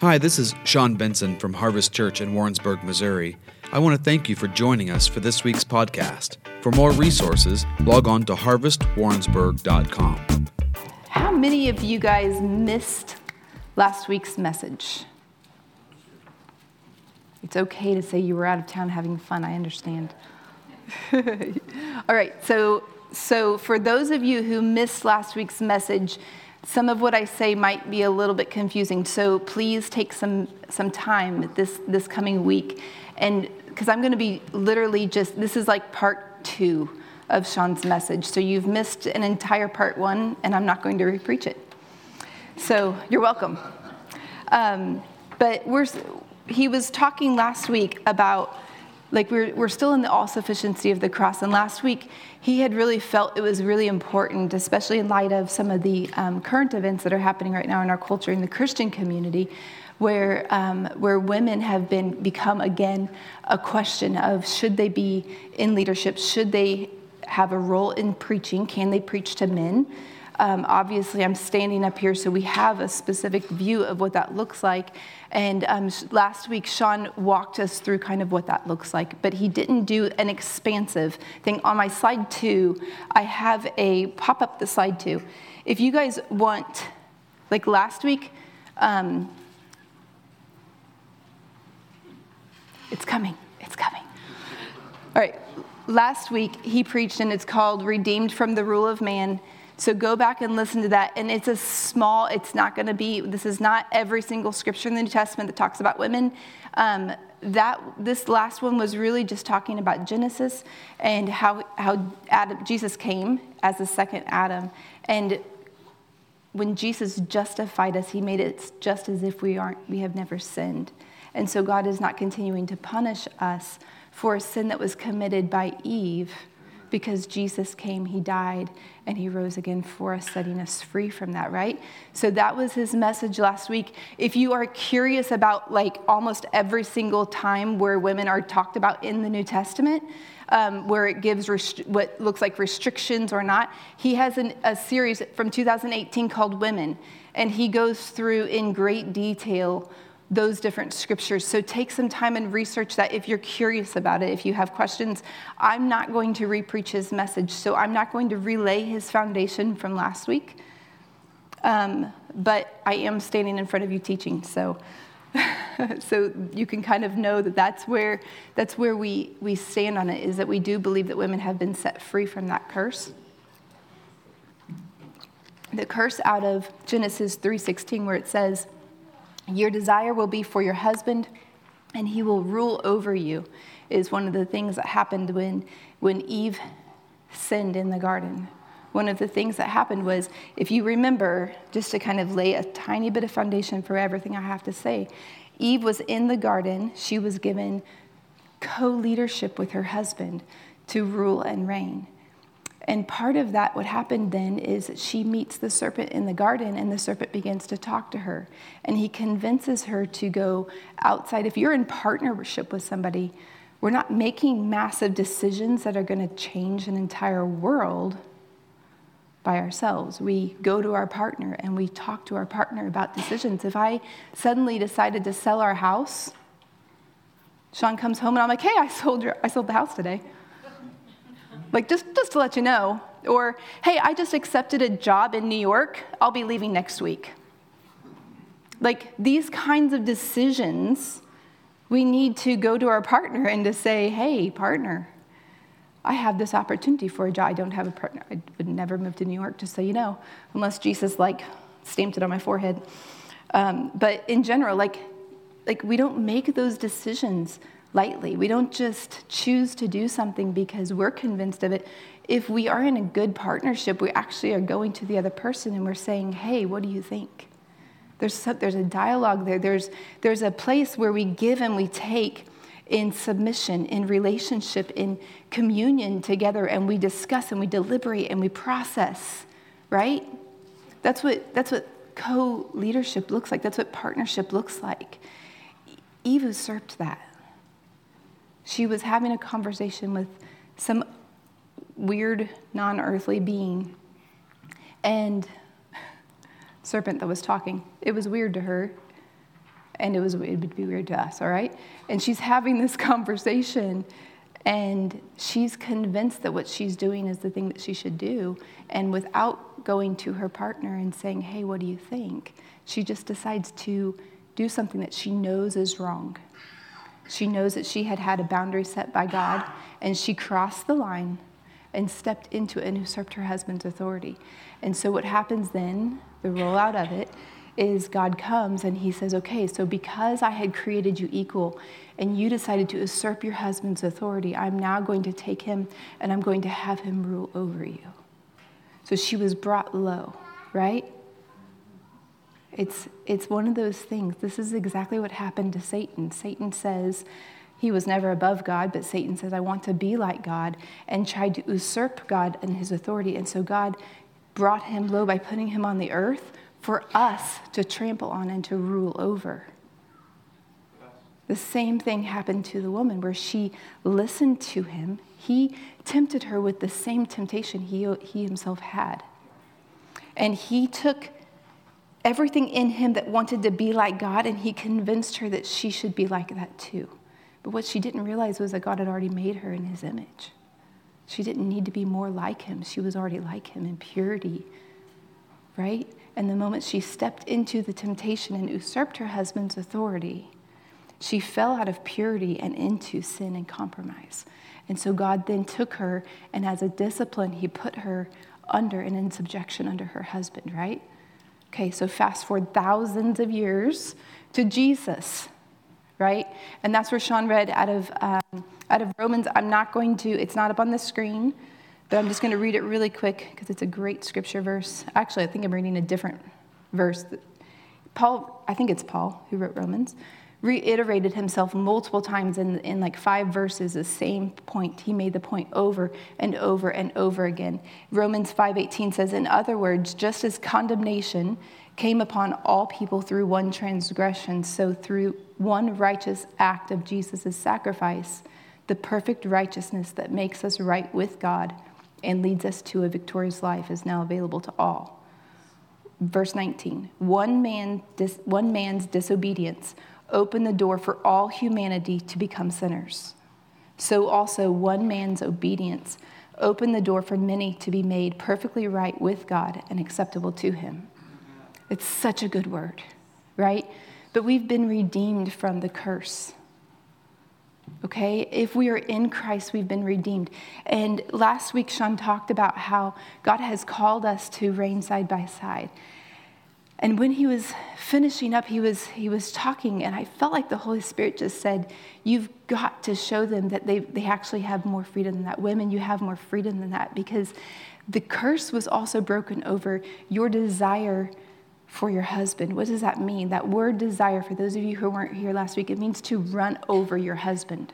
Hi, this is Sean Benson from Harvest Church in Warrensburg, Missouri. I want to thank you for joining us for this week's podcast. For more resources, log on to harvestwarrensburg.com. How many of you guys missed last week's message? It's okay to say you were out of town having fun, I understand. All right, so so for those of you who missed last week's message, some of what I say might be a little bit confusing, so please take some, some time this, this coming week. And because I'm going to be literally just, this is like part two of Sean's message. So you've missed an entire part one, and I'm not going to repreach it. So you're welcome. Um, but we're, he was talking last week about like we're, we're still in the all sufficiency of the cross and last week he had really felt it was really important especially in light of some of the um, current events that are happening right now in our culture in the christian community where, um, where women have been become again a question of should they be in leadership? Should they have a role in preaching? Can they preach to men um, obviously, I'm standing up here, so we have a specific view of what that looks like. And um, last week, Sean walked us through kind of what that looks like, but he didn't do an expansive thing. On my slide two, I have a pop up the slide two. If you guys want, like last week, um, it's coming, it's coming. All right, last week he preached, and it's called Redeemed from the Rule of Man so go back and listen to that. And it's a small, it's not going to be, this is not every single scripture in the New Testament that talks about women. Um, that this last one was really just talking about Genesis and how, how Adam, Jesus came as the second Adam. And when Jesus justified us, he made it just as if we aren't, we have never sinned. And so God is not continuing to punish us for a sin that was committed by Eve because Jesus came, he died, and he rose again for us, setting us free from that, right? So that was his message last week. If you are curious about like almost every single time where women are talked about in the New Testament, um, where it gives rest- what looks like restrictions or not, he has an, a series from 2018 called Women, and he goes through in great detail those different scriptures. So take some time and research that if you're curious about it, if you have questions. I'm not going to repreach his message, so I'm not going to relay his foundation from last week. Um, but I am standing in front of you teaching, so so you can kind of know that that's where that's where we we stand on it is that we do believe that women have been set free from that curse. The curse out of Genesis 3:16 where it says your desire will be for your husband, and he will rule over you, is one of the things that happened when, when Eve sinned in the garden. One of the things that happened was, if you remember, just to kind of lay a tiny bit of foundation for everything I have to say, Eve was in the garden. She was given co leadership with her husband to rule and reign. And part of that, what happened then, is that she meets the serpent in the garden, and the serpent begins to talk to her. And he convinces her to go outside. If you're in partnership with somebody, we're not making massive decisions that are going to change an entire world by ourselves. We go to our partner and we talk to our partner about decisions. If I suddenly decided to sell our house, Sean comes home and I'm like, hey, I sold, your, I sold the house today. Like, just, just to let you know. Or, hey, I just accepted a job in New York. I'll be leaving next week. Like, these kinds of decisions, we need to go to our partner and to say, hey, partner, I have this opportunity for a job. I don't have a partner. I would never move to New York, just so you know, unless Jesus, like, stamped it on my forehead. Um, but in general, like, like, we don't make those decisions lightly. We don't just choose to do something because we're convinced of it. If we are in a good partnership, we actually are going to the other person and we're saying, hey, what do you think? There's, there's a dialogue there. There's, there's a place where we give and we take in submission, in relationship, in communion together, and we discuss and we deliberate and we process, right? That's what, that's what co leadership looks like. That's what partnership looks like. Eve usurped that. She was having a conversation with some weird, non earthly being. And serpent that was talking. It was weird to her. And it was it would be weird to us, all right? And she's having this conversation and she's convinced that what she's doing is the thing that she should do. And without going to her partner and saying, hey, what do you think? She just decides to do something that she knows is wrong. She knows that she had had a boundary set by God, and she crossed the line and stepped into it and usurped her husband's authority. And so, what happens then, the rollout of it, is God comes and he says, Okay, so because I had created you equal and you decided to usurp your husband's authority, I'm now going to take him and I'm going to have him rule over you. So she was brought low, right? It's, it's one of those things. This is exactly what happened to Satan. Satan says, he was never above God, but Satan says, I want to be like God, and tried to usurp God and his authority. And so God brought him low by putting him on the earth for us to trample on and to rule over. The same thing happened to the woman where she listened to him. He tempted her with the same temptation he, he himself had. And he took everything in him that wanted to be like God and he convinced her that she should be like that too. But what she didn't realize was that God had already made her in his image. She didn't need to be more like him. She was already like him in purity, right? And the moment she stepped into the temptation and usurped her husband's authority, she fell out of purity and into sin and compromise. And so God then took her, and as a discipline, He put her under and in subjection under her husband, right? Okay, so fast forward thousands of years to Jesus, right? And that's where Sean read out of, um, out of Romans. I'm not going to, it's not up on the screen. But I'm just going to read it really quick because it's a great scripture verse. Actually, I think I'm reading a different verse. Paul, I think it's Paul who wrote Romans, reiterated himself multiple times in, in like five verses, the same point. He made the point over and over and over again. Romans 5:18 says, In other words, just as condemnation came upon all people through one transgression, so through one righteous act of Jesus' sacrifice, the perfect righteousness that makes us right with God and leads us to a victorious life is now available to all. Verse 19 one, man, dis, one man's disobedience opened the door for all humanity to become sinners. So also, one man's obedience opened the door for many to be made perfectly right with God and acceptable to Him. It's such a good word, right? But we've been redeemed from the curse okay? If we are in Christ, we've been redeemed. And last week, Sean talked about how God has called us to reign side by side. And when he was finishing up, he was, he was talking, and I felt like the Holy Spirit just said, You've got to show them that they, they actually have more freedom than that. Women, you have more freedom than that because the curse was also broken over your desire for your husband. What does that mean? That word desire, for those of you who weren't here last week, it means to run over your husband.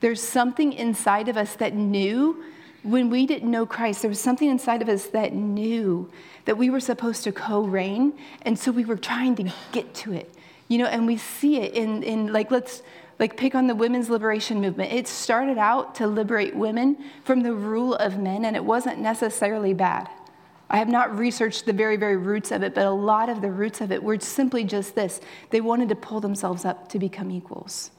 There's something inside of us that knew when we didn't know Christ, there was something inside of us that knew that we were supposed to co reign. And so we were trying to get to it. You know, and we see it in, in like, let's like pick on the women's liberation movement. It started out to liberate women from the rule of men, and it wasn't necessarily bad. I have not researched the very, very roots of it, but a lot of the roots of it were simply just this they wanted to pull themselves up to become equals.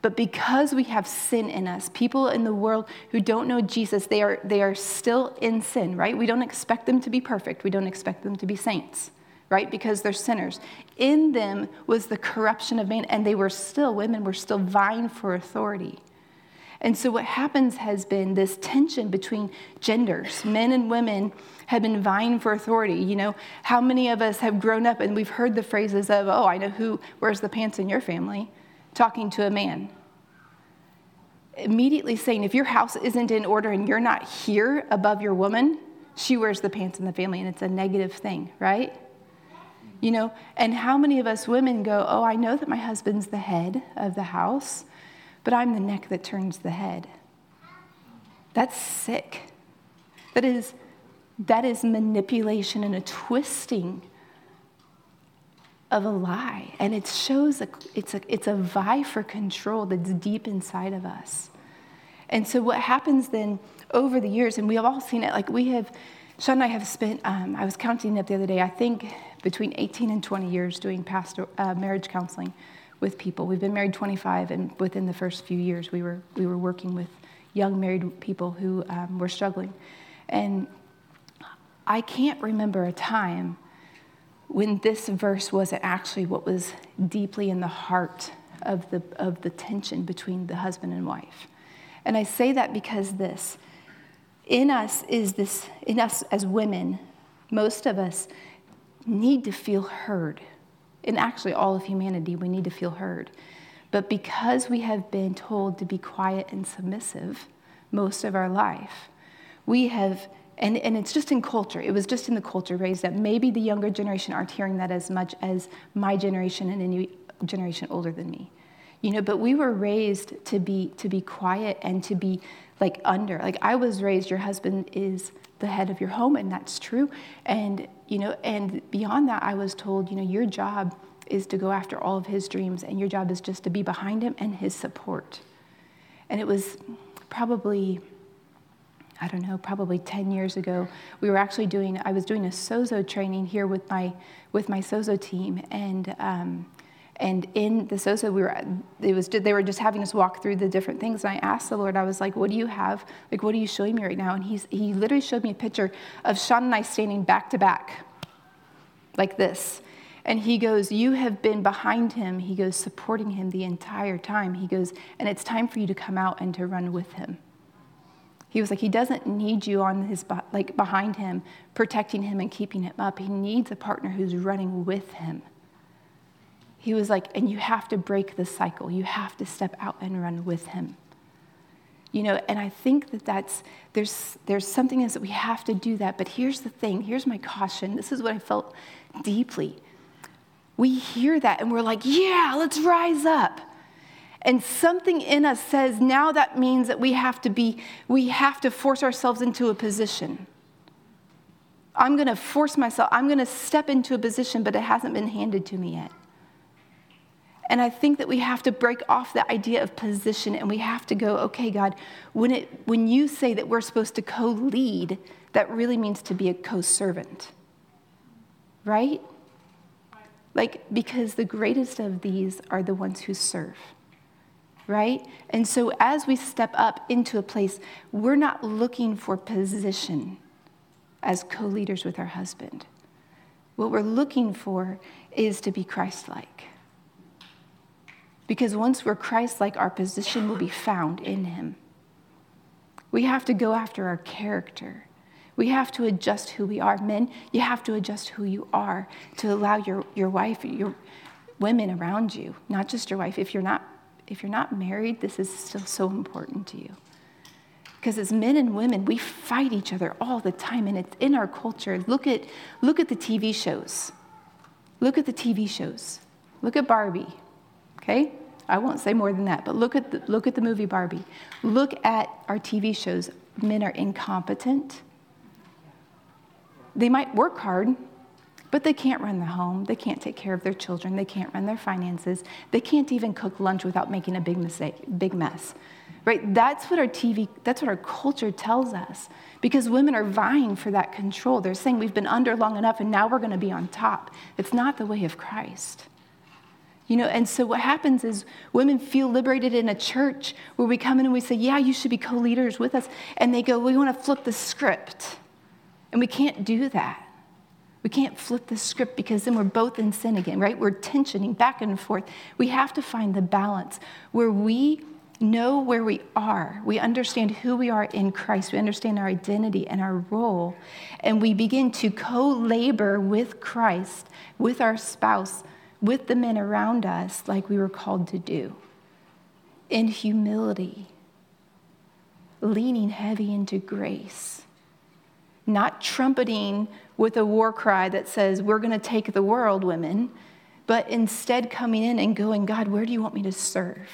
But because we have sin in us, people in the world who don't know Jesus, they are, they are still in sin, right? We don't expect them to be perfect. We don't expect them to be saints, right? Because they're sinners. In them was the corruption of man, and they were still, women were still vying for authority. And so what happens has been this tension between genders. Men and women have been vying for authority. You know, how many of us have grown up and we've heard the phrases of, oh, I know who wears the pants in your family, talking to a man. Immediately saying, if your house isn't in order and you're not here above your woman, she wears the pants in the family, and it's a negative thing, right? You know, and how many of us women go, oh, I know that my husband's the head of the house but I'm the neck that turns the head. That's sick. That is, that is manipulation and a twisting of a lie. And it shows a, it's, a, it's a vie for control that's deep inside of us. And so, what happens then over the years, and we have all seen it, like we have, Sean and I have spent, um, I was counting up the other day, I think between 18 and 20 years doing pastor, uh, marriage counseling with people. We've been married 25, and within the first few years, we were, we were working with young married people who um, were struggling. And I can't remember a time when this verse wasn't actually what was deeply in the heart of the, of the tension between the husband and wife. And I say that because this in us is this, in us as women, most of us need to feel heard. In actually all of humanity, we need to feel heard. But because we have been told to be quiet and submissive most of our life, we have, and, and it's just in culture, it was just in the culture raised that Maybe the younger generation aren't hearing that as much as my generation and any generation older than me. You know, but we were raised to be to be quiet and to be like under. Like I was raised, your husband is the head of your home, and that's true. And you know, and beyond that, I was told, you know, your job is to go after all of his dreams, and your job is just to be behind him and his support. And it was probably, I don't know, probably 10 years ago, we were actually doing, I was doing a Sozo training here with my, with my Sozo team. And, um, and in the Sozo, we were, it was, they were just having us walk through the different things. And I asked the Lord, I was like, what do you have? Like, what are you showing me right now? And he's, he literally showed me a picture of Sean and I standing back to back, like this. And he goes, You have been behind him. He goes, supporting him the entire time. He goes, And it's time for you to come out and to run with him. He was like, He doesn't need you on his, like behind him, protecting him and keeping him up. He needs a partner who's running with him. He was like, And you have to break the cycle. You have to step out and run with him. You know, and I think that that's, there's, there's something else that we have to do that. But here's the thing here's my caution. This is what I felt deeply we hear that and we're like, yeah, let's rise up. And something in us says now that means that we have to be, we have to force ourselves into a position. I'm going to force myself, I'm going to step into a position, but it hasn't been handed to me yet. And I think that we have to break off the idea of position and we have to go, okay, God, when, it, when you say that we're supposed to co lead, that really means to be a co servant, right? Like, because the greatest of these are the ones who serve, right? And so as we step up into a place, we're not looking for position as co leaders with our husband. What we're looking for is to be Christ like. Because once we're Christ like, our position will be found in Him. We have to go after our character. We have to adjust who we are. Men, you have to adjust who you are to allow your, your wife, your women around you, not just your wife. If you're not, if you're not married, this is still so important to you. Because as men and women, we fight each other all the time, and it's in our culture. Look at, look at the TV shows. Look at the TV shows. Look at Barbie, okay? I won't say more than that, but look at the, look at the movie Barbie. Look at our TV shows. Men are incompetent. They might work hard, but they can't run the home. They can't take care of their children. They can't run their finances. They can't even cook lunch without making a big mistake, big mess. Right? That's what our TV, that's what our culture tells us. Because women are vying for that control. They're saying we've been under long enough and now we're going to be on top. It's not the way of Christ. You know, and so what happens is women feel liberated in a church where we come in and we say, Yeah, you should be co leaders with us. And they go, We want to flip the script. And we can't do that. We can't flip the script because then we're both in sin again, right? We're tensioning back and forth. We have to find the balance where we know where we are. We understand who we are in Christ. We understand our identity and our role. And we begin to co labor with Christ, with our spouse, with the men around us, like we were called to do, in humility, leaning heavy into grace not trumpeting with a war cry that says, We're going to take the world, women, but instead coming in and going, God, where do you want me to serve?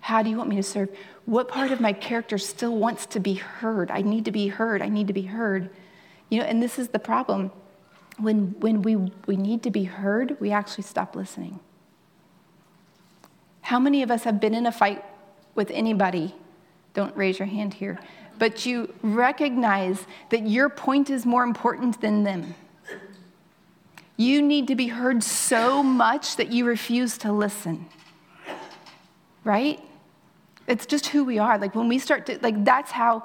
How do you want me to serve? What part of my character still wants to be heard? I need to be heard. I need to be heard. You know, and this is the problem. When, when we, we need to be heard, we actually stop listening. How many of us have been in a fight with anybody? Don't raise your hand here but you recognize that your point is more important than them. You need to be heard so much that you refuse to listen. Right? It's just who we are. Like when we start to, like, that's how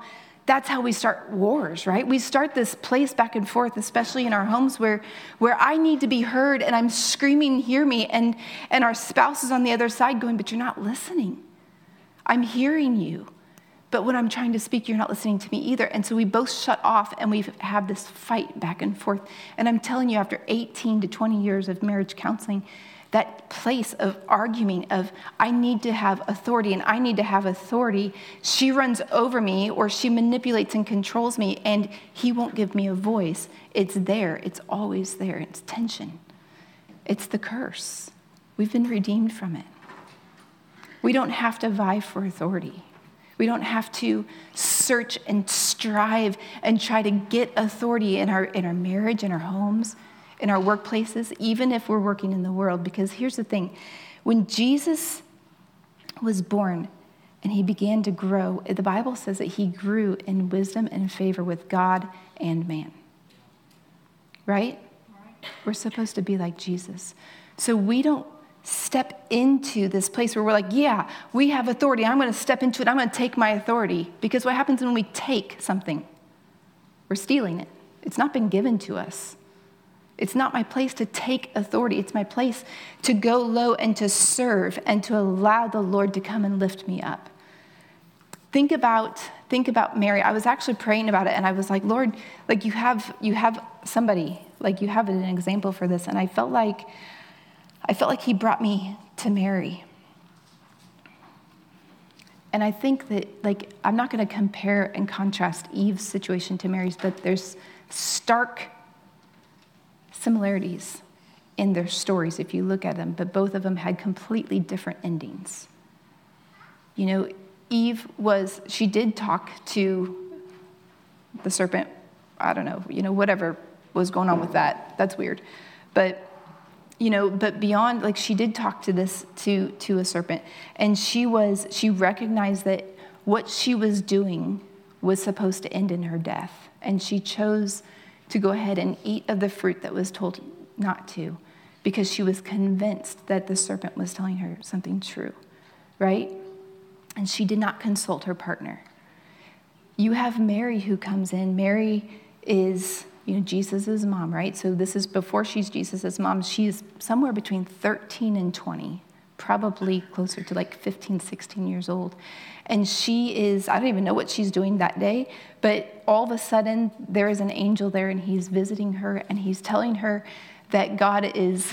that's how we start wars, right? We start this place back and forth, especially in our homes where, where I need to be heard and I'm screaming, hear me, and, and our spouse is on the other side going, but you're not listening. I'm hearing you. But when I'm trying to speak, you're not listening to me either. And so we both shut off and we have this fight back and forth. And I'm telling you, after 18 to 20 years of marriage counseling, that place of arguing of i need to have authority and i need to have authority she runs over me or she manipulates and controls me and he won't give me a voice. It's there. It's always there. It's tension. It's the curse. We've been redeemed from it. We don't have to vie for authority we don't have to search and strive and try to get authority in our in our marriage in our homes in our workplaces, even if we're working in the world. Because here's the thing when Jesus was born and he began to grow, the Bible says that he grew in wisdom and favor with God and man. Right? We're supposed to be like Jesus. So we don't step into this place where we're like, yeah, we have authority. I'm going to step into it. I'm going to take my authority. Because what happens when we take something? We're stealing it. It's not been given to us. It's not my place to take authority. It's my place to go low and to serve and to allow the Lord to come and lift me up. Think about think about Mary. I was actually praying about it and I was like, Lord, like you have you have somebody, like you have an example for this and I felt like I felt like he brought me to Mary. And I think that like I'm not going to compare and contrast Eve's situation to Mary's, but there's stark similarities in their stories if you look at them, but both of them had completely different endings. You know, Eve was, she did talk to the serpent. I don't know, you know, whatever was going on with that. That's weird. But, you know, but beyond, like, she did talk to this, to, to a serpent. And she was, she recognized that what she was doing was supposed to end in her death. And she chose to go ahead and eat of the fruit that was told not to because she was convinced that the serpent was telling her something true, right? And she did not consult her partner. You have Mary who comes in. Mary is, you know, Jesus' mom, right? So this is before she's Jesus' mom. She's somewhere between 13 and 20 probably closer to like 15, 16 years old. And she is, I don't even know what she's doing that day, but all of a sudden there is an angel there and he's visiting her and he's telling her that God is,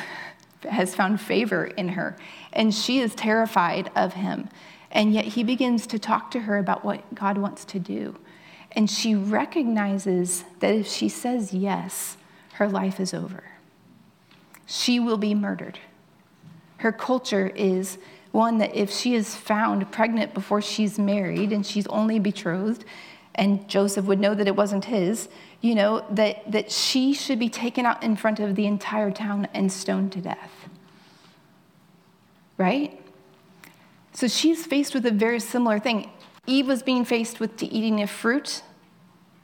has found favor in her. And she is terrified of him. And yet he begins to talk to her about what God wants to do. And she recognizes that if she says yes, her life is over. She will be murdered. Her culture is one that if she is found pregnant before she's married and she's only betrothed, and Joseph would know that it wasn't his, you know, that, that she should be taken out in front of the entire town and stoned to death. Right? So she's faced with a very similar thing. Eve was being faced with eating a fruit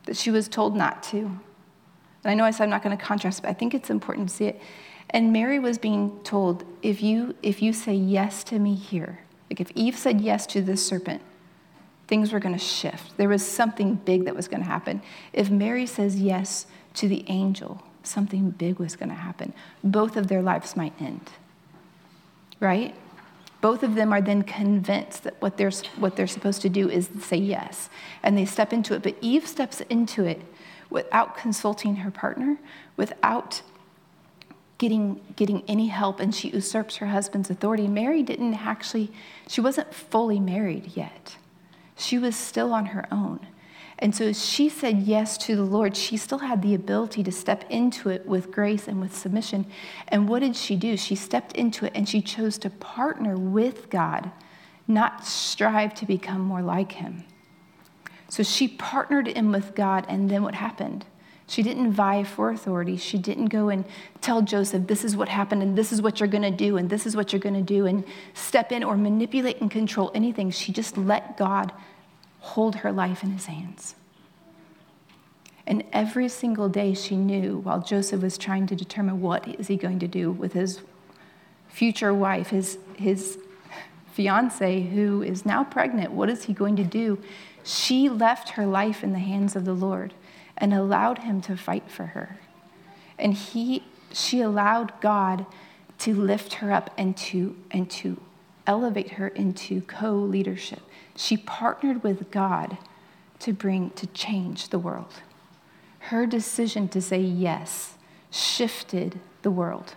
that she was told not to. And I know I said I'm not going to contrast, but I think it's important to see it. And Mary was being told, if you, if you say yes to me here, like if Eve said yes to the serpent, things were going to shift. There was something big that was going to happen. If Mary says yes to the angel, something big was going to happen. Both of their lives might end. Right? Both of them are then convinced that what they're, what they're supposed to do is say yes. And they step into it. But Eve steps into it without consulting her partner, without getting, getting any help and she usurps her husband's authority. Mary didn't actually, she wasn't fully married yet. She was still on her own. And so she said yes to the Lord. She still had the ability to step into it with grace and with submission. And what did she do? She stepped into it and she chose to partner with God, not strive to become more like Him. So she partnered in with God, and then what happened? She didn't vie for authority. She didn't go and tell Joseph, this is what happened, and this is what you're going to do, and this is what you're going to do, and step in or manipulate and control anything. She just let God hold her life in his hands. And every single day she knew while Joseph was trying to determine what is he going to do with his future wife, his, his fiance who is now pregnant, what is he going to do? She left her life in the hands of the Lord and allowed him to fight for her. And he, she allowed God to lift her up and to, and to elevate her into co leadership. She partnered with God to bring, to change the world. Her decision to say yes shifted the world,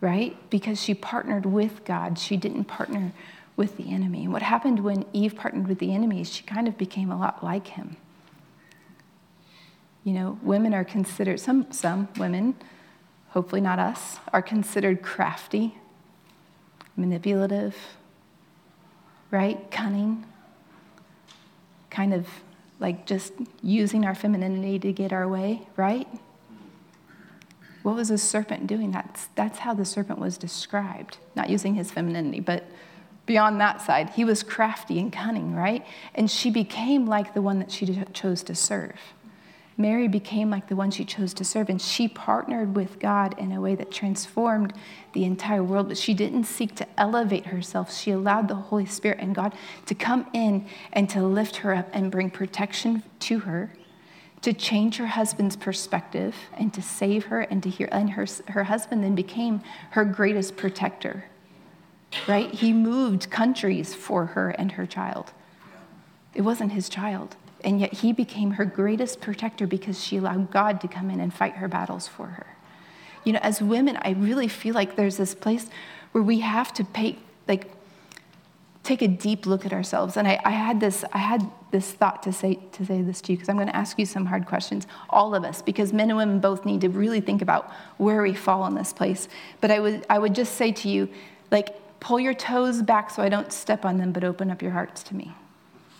right? Because she partnered with God. She didn't partner with the enemy. And what happened when Eve partnered with the enemy is she kind of became a lot like him. You know, women are considered, some, some women, hopefully not us, are considered crafty, manipulative, right? Cunning, kind of like just using our femininity to get our way, right? What was the serpent doing? That's, that's how the serpent was described. Not using his femininity, but beyond that side, he was crafty and cunning, right? And she became like the one that she chose to serve. Mary became like the one she chose to serve, and she partnered with God in a way that transformed the entire world. But she didn't seek to elevate herself. She allowed the Holy Spirit and God to come in and to lift her up and bring protection to her, to change her husband's perspective, and to save her and to hear. And her, her husband then became her greatest protector, right? He moved countries for her and her child. It wasn't his child and yet he became her greatest protector because she allowed God to come in and fight her battles for her. You know, as women, I really feel like there's this place where we have to pay, like, take a deep look at ourselves. And I, I had this, I had this thought to say to say this to you because I'm going to ask you some hard questions, all of us, because men and women both need to really think about where we fall in this place. But I would, I would just say to you, like, pull your toes back so I don't step on them, but open up your hearts to me.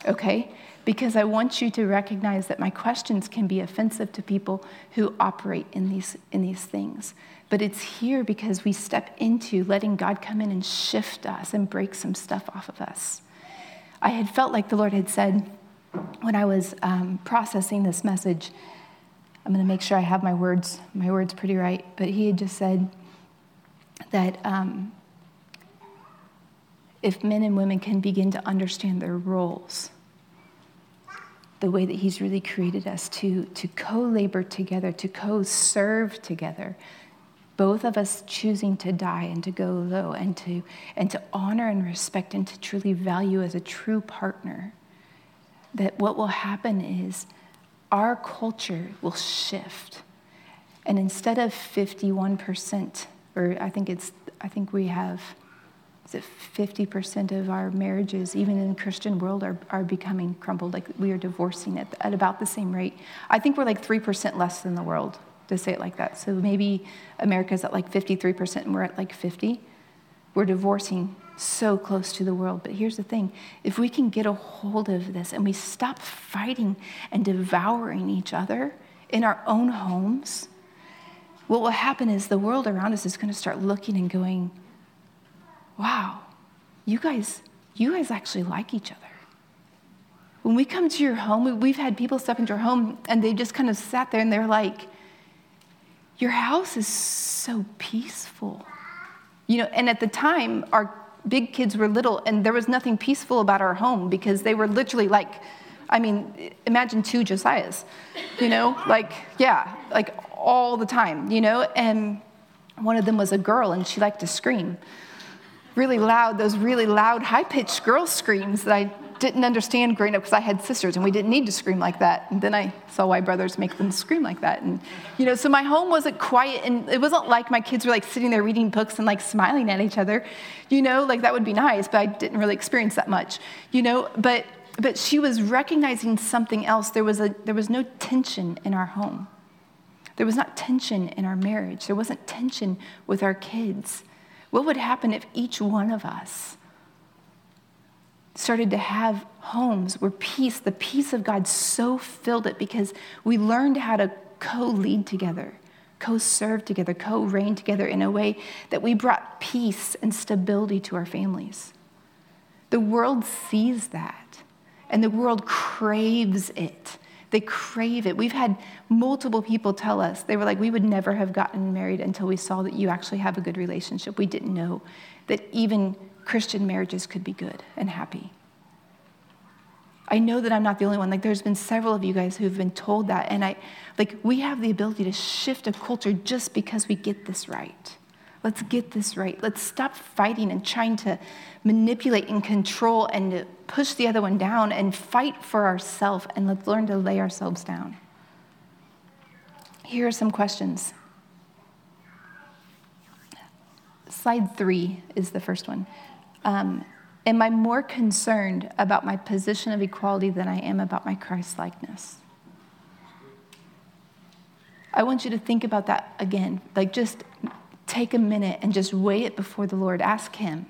Okay? Because I want you to recognize that my questions can be offensive to people who operate in these, in these things. But it's here because we step into letting God come in and shift us and break some stuff off of us. I had felt like the Lord had said when I was um, processing this message, I'm going to make sure I have my words, my words pretty right, but He had just said that um, if men and women can begin to understand their roles, the way that He's really created us to, to co labor together, to co serve together. Both of us choosing to die and to go low and to, and to honor and respect and to truly value as a true partner. That what will happen is our culture will shift. And instead of 51%, or I think it's, I think we have 50% of our marriages, even in the Christian world, are, are becoming crumbled. Like we are divorcing at, at about the same rate. I think we're like 3% less than the world, to say it like that. So maybe America's at like 53% and we're at like 50. We're divorcing so close to the world. But here's the thing if we can get a hold of this and we stop fighting and devouring each other in our own homes, what will happen is the world around us is going to start looking and going, wow, you guys, you guys actually like each other. When we come to your home, we've had people step into your home and they just kind of sat there and they're like, your house is so peaceful. You know, and at the time, our big kids were little and there was nothing peaceful about our home because they were literally like, I mean, imagine two Josiahs, you know, like, yeah, like all the time, you know, and one of them was a girl and she liked to scream really loud, those really loud, high pitched girl screams that I didn't understand growing up because I had sisters and we didn't need to scream like that. And then I saw why brothers make them scream like that. And, you know, so my home wasn't quiet and it wasn't like my kids were like sitting there reading books and like smiling at each other. You know, like that would be nice, but I didn't really experience that much, you know, but. But she was recognizing something else. There was, a, there was no tension in our home. There was not tension in our marriage. There wasn't tension with our kids. What would happen if each one of us started to have homes where peace, the peace of God, so filled it because we learned how to co lead together, co serve together, co reign together in a way that we brought peace and stability to our families? The world sees that, and the world craves it. They crave it. We've had multiple people tell us, they were like, we would never have gotten married until we saw that you actually have a good relationship. We didn't know that even Christian marriages could be good and happy. I know that I'm not the only one. Like, there's been several of you guys who've been told that. And I, like, we have the ability to shift a culture just because we get this right. Let's get this right. Let's stop fighting and trying to manipulate and control and push the other one down and fight for ourselves and let's learn to lay ourselves down. Here are some questions. Slide three is the first one. Um, am I more concerned about my position of equality than I am about my Christ likeness? I want you to think about that again. Like, just take a minute and just weigh it before the Lord. Ask Him.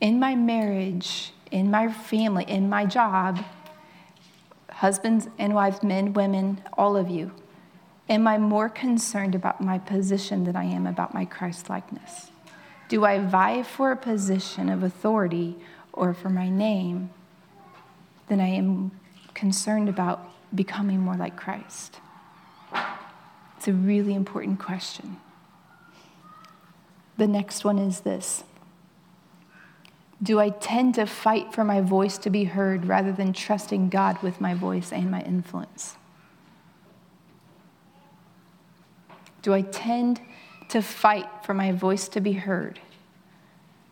In my marriage, in my family, in my job, husbands and wives, men, women, all of you, am I more concerned about my position than I am about my Christ likeness? Do I vie for a position of authority or for my name than I am concerned about becoming more like Christ? It's a really important question. The next one is this Do I tend to fight for my voice to be heard rather than trusting God with my voice and my influence? Do I tend to fight for my voice to be heard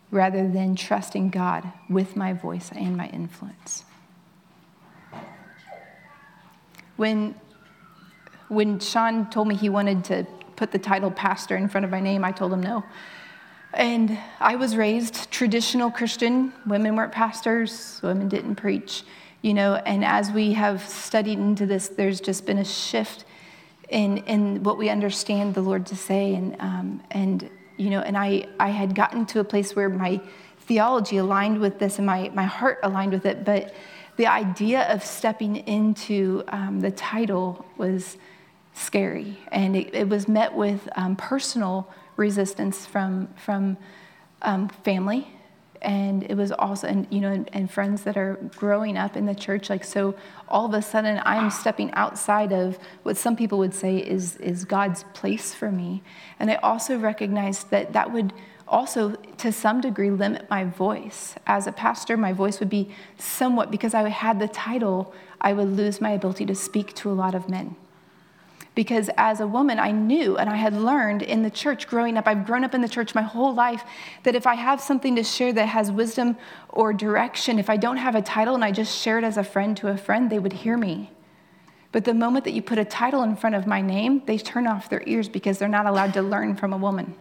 rather than trusting God with my voice and my influence? When, when Sean told me he wanted to put the title pastor in front of my name, I told him no. And I was raised traditional Christian. Women weren't pastors, women didn't preach, you know. And as we have studied into this, there's just been a shift in, in what we understand the Lord to say. And, um, and you know, and I, I had gotten to a place where my theology aligned with this and my, my heart aligned with it. But the idea of stepping into um, the title was scary. And it, it was met with um, personal resistance from from um, family. And it was also and you know and, and, friends that are growing up in the church like so all of a sudden i'm stepping outside of what some people would say is is god's place for me. And i also recognized that that would also to some degree limit my voice. As a pastor my voice would be somewhat because i had the title i would lose my ability to speak to a lot of men because as a woman, I knew and I had learned in the church growing up, I've grown up in the church my whole life, that if I have something to share that has wisdom or direction, if I don't have a title and I just share it as a friend to a friend, they would hear me. But the moment that you put a title in front of my name, they turn off their ears because they're not allowed to learn from a woman.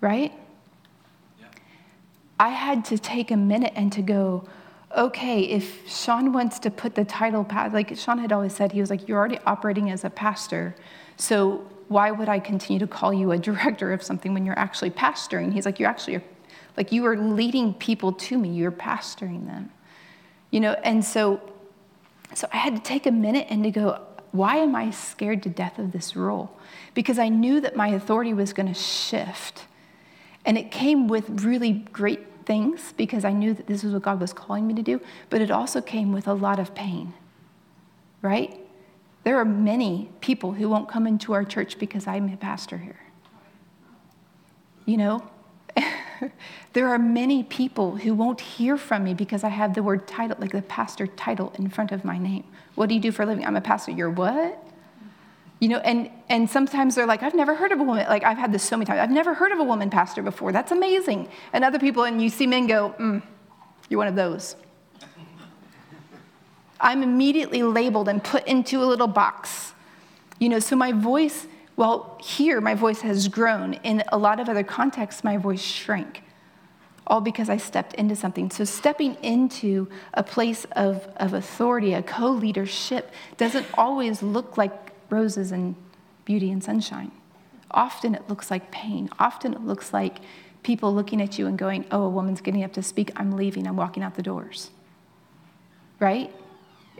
Right? Yeah. I had to take a minute and to go, okay, if Sean wants to put the title, like Sean had always said, he was like, you're already operating as a pastor. So why would I continue to call you a director of something when you're actually pastoring? He's like, you're actually, like, you are leading people to me, you're pastoring them. You know, and so, so I had to take a minute and to go, why am I scared to death of this role? Because I knew that my authority was going to shift. And it came with really great things because I knew that this was what God was calling me to do, but it also came with a lot of pain, right? There are many people who won't come into our church because I'm a pastor here. You know, there are many people who won't hear from me because I have the word title, like the pastor title, in front of my name. What do you do for a living? I'm a pastor. You're what? You know, and, and sometimes they're like, I've never heard of a woman. Like, I've had this so many times. I've never heard of a woman pastor before. That's amazing. And other people, and you see men go, mm, you're one of those. I'm immediately labeled and put into a little box. You know, so my voice, well, here my voice has grown. In a lot of other contexts, my voice shrank, all because I stepped into something. So stepping into a place of, of authority, a co leadership, doesn't always look like roses and beauty and sunshine. Often it looks like pain. Often it looks like people looking at you and going, Oh, a woman's getting up to speak. I'm leaving. I'm walking out the doors. Right?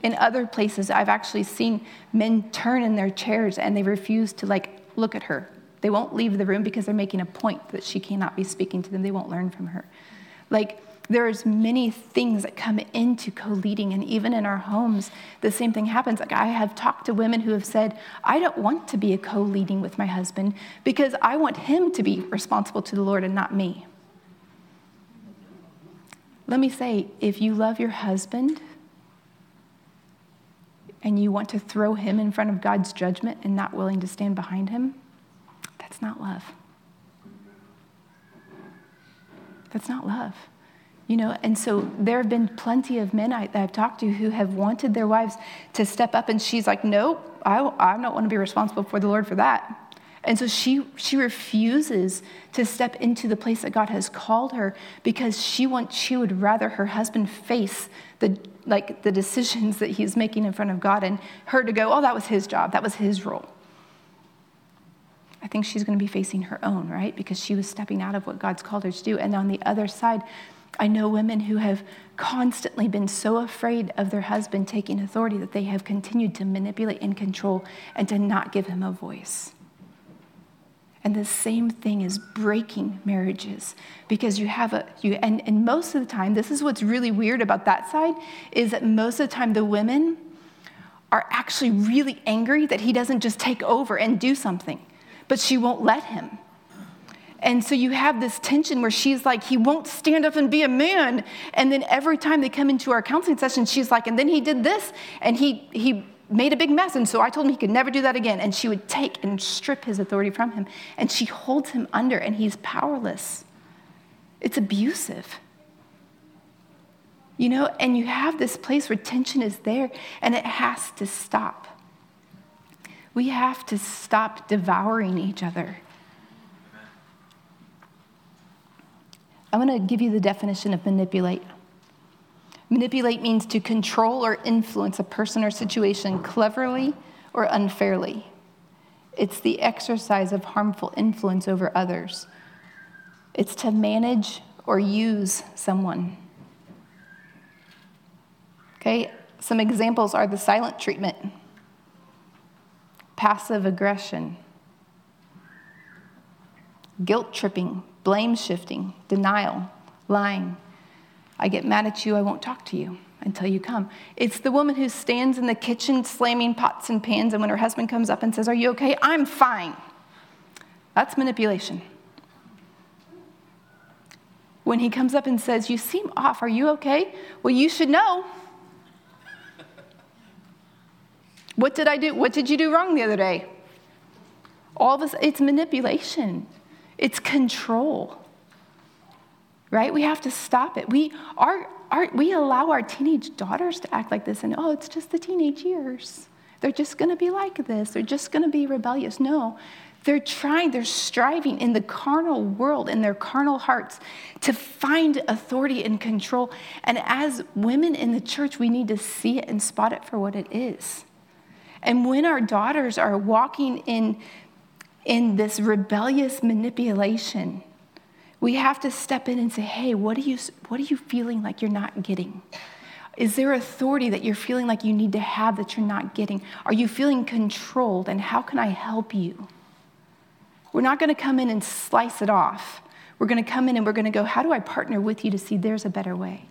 In other places, I've actually seen men turn in their chairs and they refuse to like look at her. They won't leave the room because they're making a point that she cannot be speaking to them. They won't learn from her. Like, there's many things that come into co-leading and even in our homes the same thing happens. Like i have talked to women who have said i don't want to be a co-leading with my husband because i want him to be responsible to the lord and not me. Let me say if you love your husband and you want to throw him in front of god's judgment and not willing to stand behind him that's not love. That's not love you know, and so there have been plenty of men I, that I've talked to who have wanted their wives to step up, and she's like, nope, I, I don't want to be responsible for the Lord for that. And so she, she refuses to step into the place that God has called her because she wants, she would rather her husband face the, like, the decisions that he's making in front of God and her to go, oh, that was his job, that was his role. I think she's going to be facing her own, right? Because she was stepping out of what God's called her to do. And on the other side, I know women who have constantly been so afraid of their husband taking authority that they have continued to manipulate and control and to not give him a voice. And the same thing is breaking marriages because you have a, you, and, and most of the time, this is what's really weird about that side, is that most of the time the women are actually really angry that he doesn't just take over and do something, but she won't let him. And so you have this tension where she's like, he won't stand up and be a man. And then every time they come into our counseling session, she's like, and then he did this and he, he made a big mess. And so I told him he could never do that again. And she would take and strip his authority from him. And she holds him under and he's powerless. It's abusive. You know, and you have this place where tension is there and it has to stop. We have to stop devouring each other. I'm going to give you the definition of manipulate. Manipulate means to control or influence a person or situation cleverly or unfairly. It's the exercise of harmful influence over others. It's to manage or use someone. Okay, some examples are the silent treatment, passive aggression, guilt tripping, blame shifting, denial, lying. I get mad at you, I won't talk to you until you come. It's the woman who stands in the kitchen slamming pots and pans, and when her husband comes up and says, Are you okay? I'm fine. That's manipulation. When he comes up and says, You seem off, are you okay? Well, you should know. What did I do? What did you do wrong the other day? All us, it's manipulation. It's control. Right? We have to stop it. We, our, we allow our teenage daughters to act like this, and oh, it's just the teenage years. They're just going to be like this. They're just going to be rebellious. No, they're trying, they're striving in the carnal world, in their carnal hearts, to find authority and control. And as women in the church, we need to see it and spot it for what it is. And when our daughters are walking in in this rebellious manipulation, we have to step in and say, hey, what are you, what are you feeling like you're not getting? Is there authority that you're feeling like you need to have that you're not getting? Are you feeling controlled? And how can I help you? We're not going to come in and slice it off. We're going to come in and we're going to go, how do I partner with you to see there's a better way?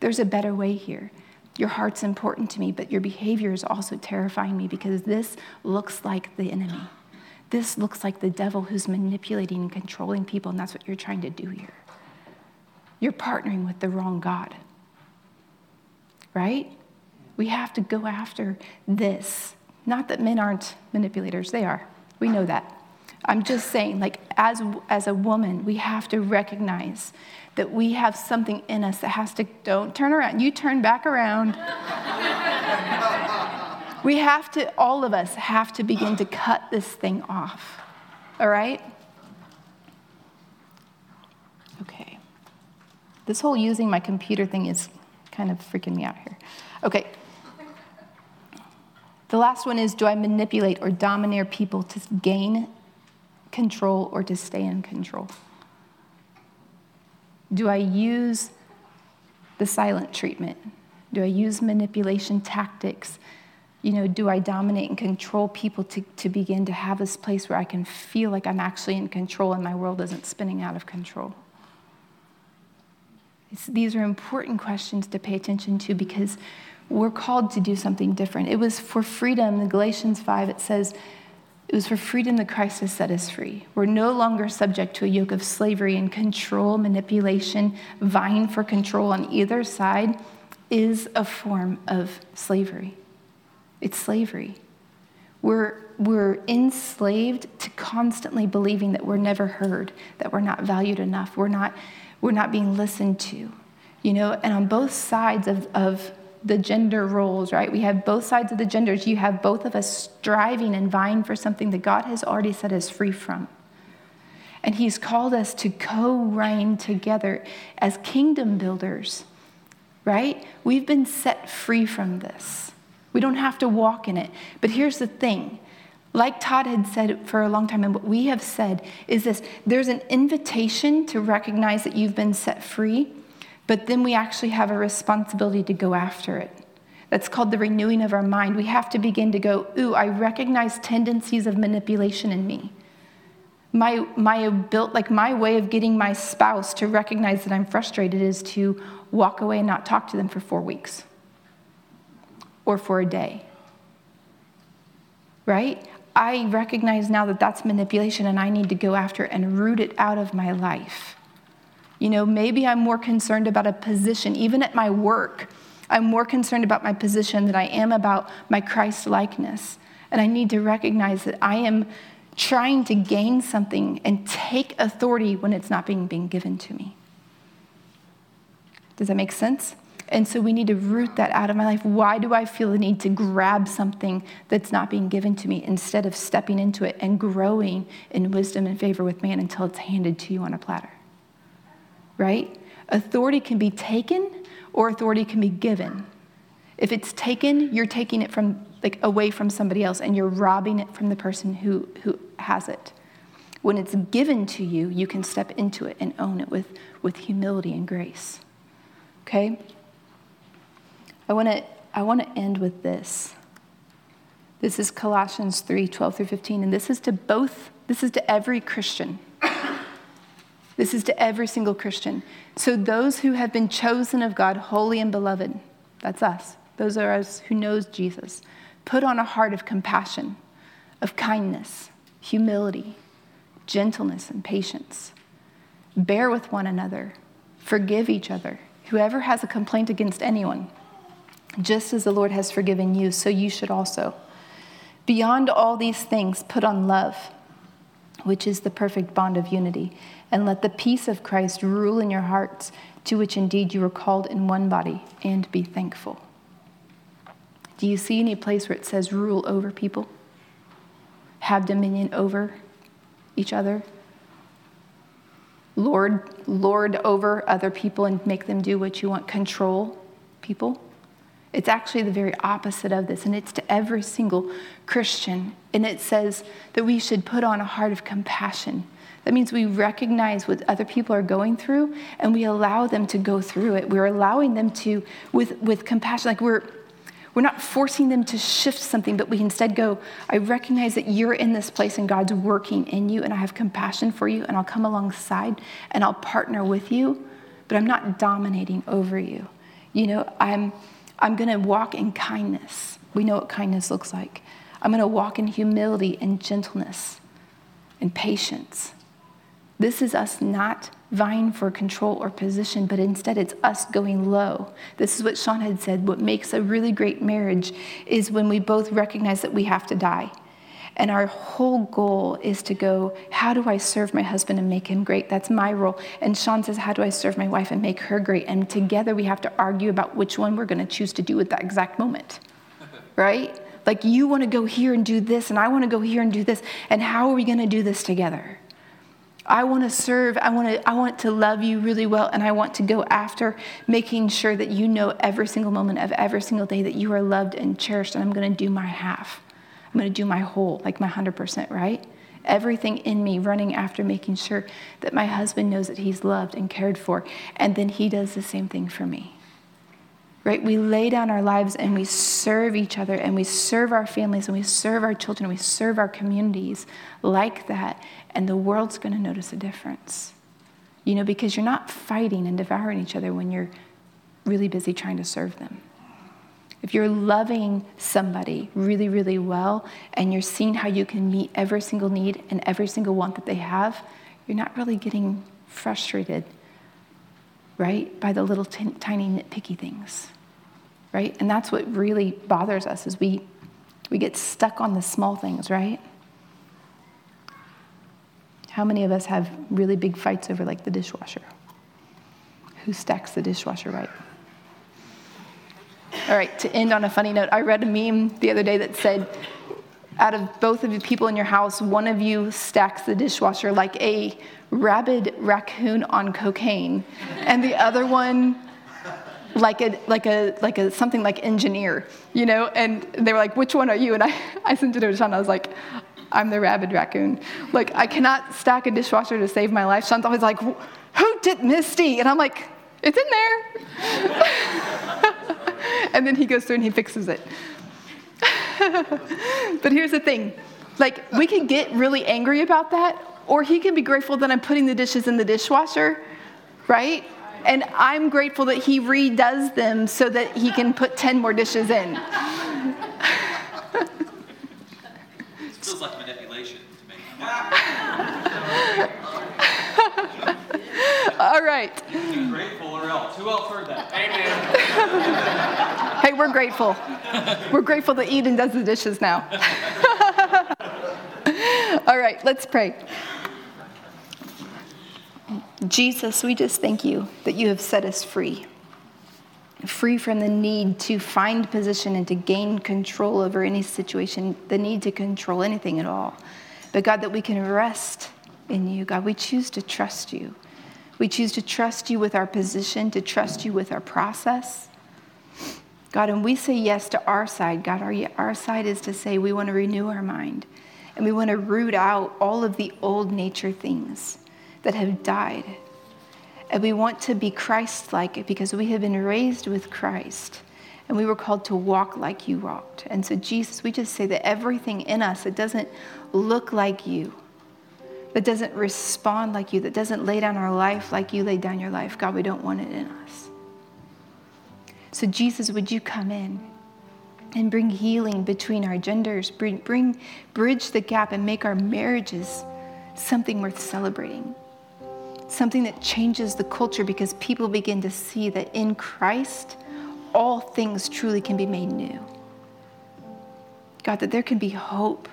There's a better way here. Your heart's important to me, but your behavior is also terrifying me because this looks like the enemy. This looks like the devil who's manipulating and controlling people, and that's what you're trying to do here. You're partnering with the wrong God, right? We have to go after this. Not that men aren't manipulators, they are. We know that. I'm just saying, like, as, as a woman, we have to recognize that we have something in us that has to, don't turn around. You turn back around. We have to, all of us have to begin to cut this thing off. All right? Okay. This whole using my computer thing is kind of freaking me out here. Okay. The last one is do I manipulate or domineer people to gain control or to stay in control? Do I use the silent treatment? Do I use manipulation tactics you know, do I dominate and control people to, to begin to have this place where I can feel like I'm actually in control and my world isn't spinning out of control? It's, these are important questions to pay attention to because we're called to do something different. It was for freedom. In Galatians 5, it says, it was for freedom that Christ has set us free. We're no longer subject to a yoke of slavery and control, manipulation, vying for control on either side is a form of slavery. It's slavery. We're, we're enslaved to constantly believing that we're never heard, that we're not valued enough, we're not, we're not being listened to. You know, and on both sides of, of the gender roles, right? We have both sides of the genders. You have both of us striving and vying for something that God has already set us free from. And He's called us to co reign together as kingdom builders, right? We've been set free from this. We don't have to walk in it. But here's the thing like Todd had said for a long time, and what we have said is this there's an invitation to recognize that you've been set free, but then we actually have a responsibility to go after it. That's called the renewing of our mind. We have to begin to go, ooh, I recognize tendencies of manipulation in me. My, my built like my way of getting my spouse to recognize that I'm frustrated is to walk away and not talk to them for four weeks or for a day. Right? I recognize now that that's manipulation and I need to go after and root it out of my life. You know, maybe I'm more concerned about a position, even at my work. I'm more concerned about my position than I am about my Christ likeness. And I need to recognize that I am trying to gain something and take authority when it's not being, being given to me. Does that make sense? And so we need to root that out of my life. Why do I feel the need to grab something that's not being given to me instead of stepping into it and growing in wisdom and favor with man until it's handed to you on a platter? right? Authority can be taken or authority can be given. If it's taken, you're taking it from like away from somebody else and you're robbing it from the person who, who has it. When it's given to you, you can step into it and own it with, with humility and grace. Okay? I want to I want to end with this. This is Colossians 3 12 through 15, and this is to both, this is to every Christian. This is to every single Christian. So, those who have been chosen of God, holy and beloved, that's us. Those are us who knows Jesus. Put on a heart of compassion, of kindness, humility, gentleness, and patience. Bear with one another. Forgive each other. Whoever has a complaint against anyone, just as the Lord has forgiven you, so you should also. Beyond all these things, put on love, which is the perfect bond of unity and let the peace of Christ rule in your hearts, to which indeed you were called in one body, and be thankful. Do you see any place where it says rule over people? Have dominion over each other? Lord, lord over other people and make them do what you want, control people? It's actually the very opposite of this, and it's to every single Christian. And it says that we should put on a heart of compassion that means we recognize what other people are going through and we allow them to go through it. We're allowing them to, with, with compassion, like we're, we're not forcing them to shift something, but we instead go, I recognize that you're in this place and God's working in you, and I have compassion for you, and I'll come alongside and I'll partner with you, but I'm not dominating over you. You know, I'm, I'm going to walk in kindness. We know what kindness looks like. I'm going to walk in humility and gentleness and patience. This is us not vying for control or position, but instead it's us going low. This is what Sean had said. What makes a really great marriage is when we both recognize that we have to die. And our whole goal is to go, how do I serve my husband and make him great? That's my role. And Sean says, how do I serve my wife and make her great? And together we have to argue about which one we're going to choose to do at that exact moment, right? Like you want to go here and do this, and I want to go here and do this. And how are we going to do this together? I want to serve. I want to, I want to love you really well. And I want to go after making sure that you know every single moment of every single day that you are loved and cherished. And I'm going to do my half. I'm going to do my whole, like my 100%, right? Everything in me running after making sure that my husband knows that he's loved and cared for. And then he does the same thing for me right? We lay down our lives and we serve each other and we serve our families and we serve our children and we serve our communities like that, and the world's going to notice a difference. You know, because you're not fighting and devouring each other when you're really busy trying to serve them. If you're loving somebody really, really well and you're seeing how you can meet every single need and every single want that they have, you're not really getting frustrated, right, by the little t- tiny nitpicky things, right? And that's what really bothers us is we, we get stuck on the small things, right? How many of us have really big fights over like the dishwasher? Who stacks the dishwasher right? All right, to end on a funny note, I read a meme the other day that said, out of both of the people in your house, one of you stacks the dishwasher like a rabid raccoon on cocaine, and the other one like a like a like a something like engineer, you know. And they were like, "Which one are you?" And I I sent it over to Sean. I was like, "I'm the rabid raccoon. Like I cannot stack a dishwasher to save my life." Sean's always like, "Who did Misty?" And I'm like, "It's in there." and then he goes through and he fixes it. but here's the thing like, we can get really angry about that, or he can be grateful that I'm putting the dishes in the dishwasher, right? And I'm grateful that he redoes them so that he can put 10 more dishes in. it feels like manipulation to me. All right. Grateful or else? Who else heard that? Amen. Hey, we're grateful. We're grateful that Eden does the dishes now. All right, let's pray. Jesus, we just thank you that you have set us free. Free from the need to find position and to gain control over any situation, the need to control anything at all. But God, that we can rest in you. God, we choose to trust you. We choose to trust you with our position, to trust you with our process. God, and we say yes to our side. God, our, our side is to say we want to renew our mind and we want to root out all of the old nature things that have died. And we want to be Christ like because we have been raised with Christ and we were called to walk like you walked. And so, Jesus, we just say that everything in us that doesn't look like you, that doesn't respond like you, that doesn't lay down our life like you laid down your life, God, we don't want it in us. So, Jesus, would you come in and bring healing between our genders, bring, bring bridge the gap and make our marriages something worth celebrating? Something that changes the culture because people begin to see that in Christ, all things truly can be made new. God, that there can be hope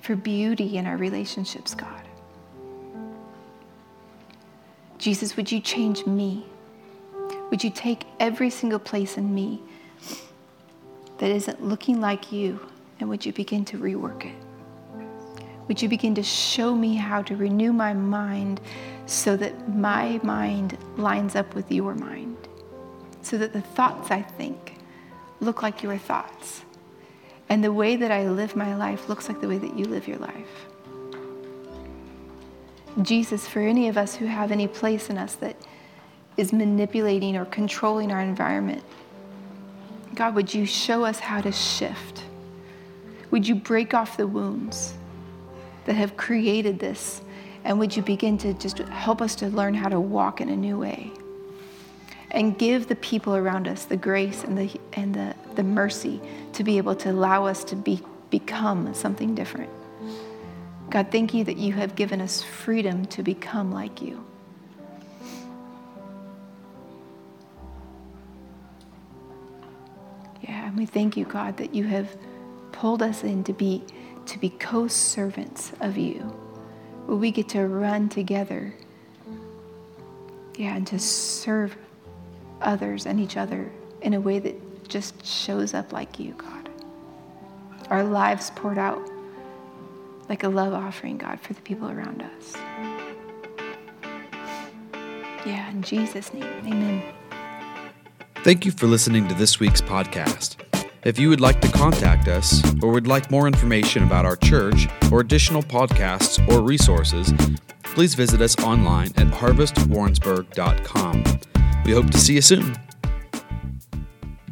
for beauty in our relationships, God. Jesus, would you change me? Would you take every single place in me that isn't looking like you, and would you begin to rework it? Would you begin to show me how to renew my mind so that my mind lines up with your mind? So that the thoughts I think look like your thoughts. And the way that I live my life looks like the way that you live your life. Jesus, for any of us who have any place in us that is manipulating or controlling our environment, God, would you show us how to shift? Would you break off the wounds that have created this? And would you begin to just help us to learn how to walk in a new way? And give the people around us the grace and the, and the, the mercy to be able to allow us to be, become something different. God, thank you that you have given us freedom to become like you. Yeah, and we thank you, God, that you have pulled us in to be to be co-servants of you. Where we get to run together. Yeah, and to serve others and each other in a way that just shows up like you, God. Our lives poured out like a love offering, God, for the people around us. Yeah, in Jesus' name, amen. Thank you for listening to this week's podcast. If you would like to contact us or would like more information about our church or additional podcasts or resources, please visit us online at harvestwarrensburg.com. We hope to see you soon.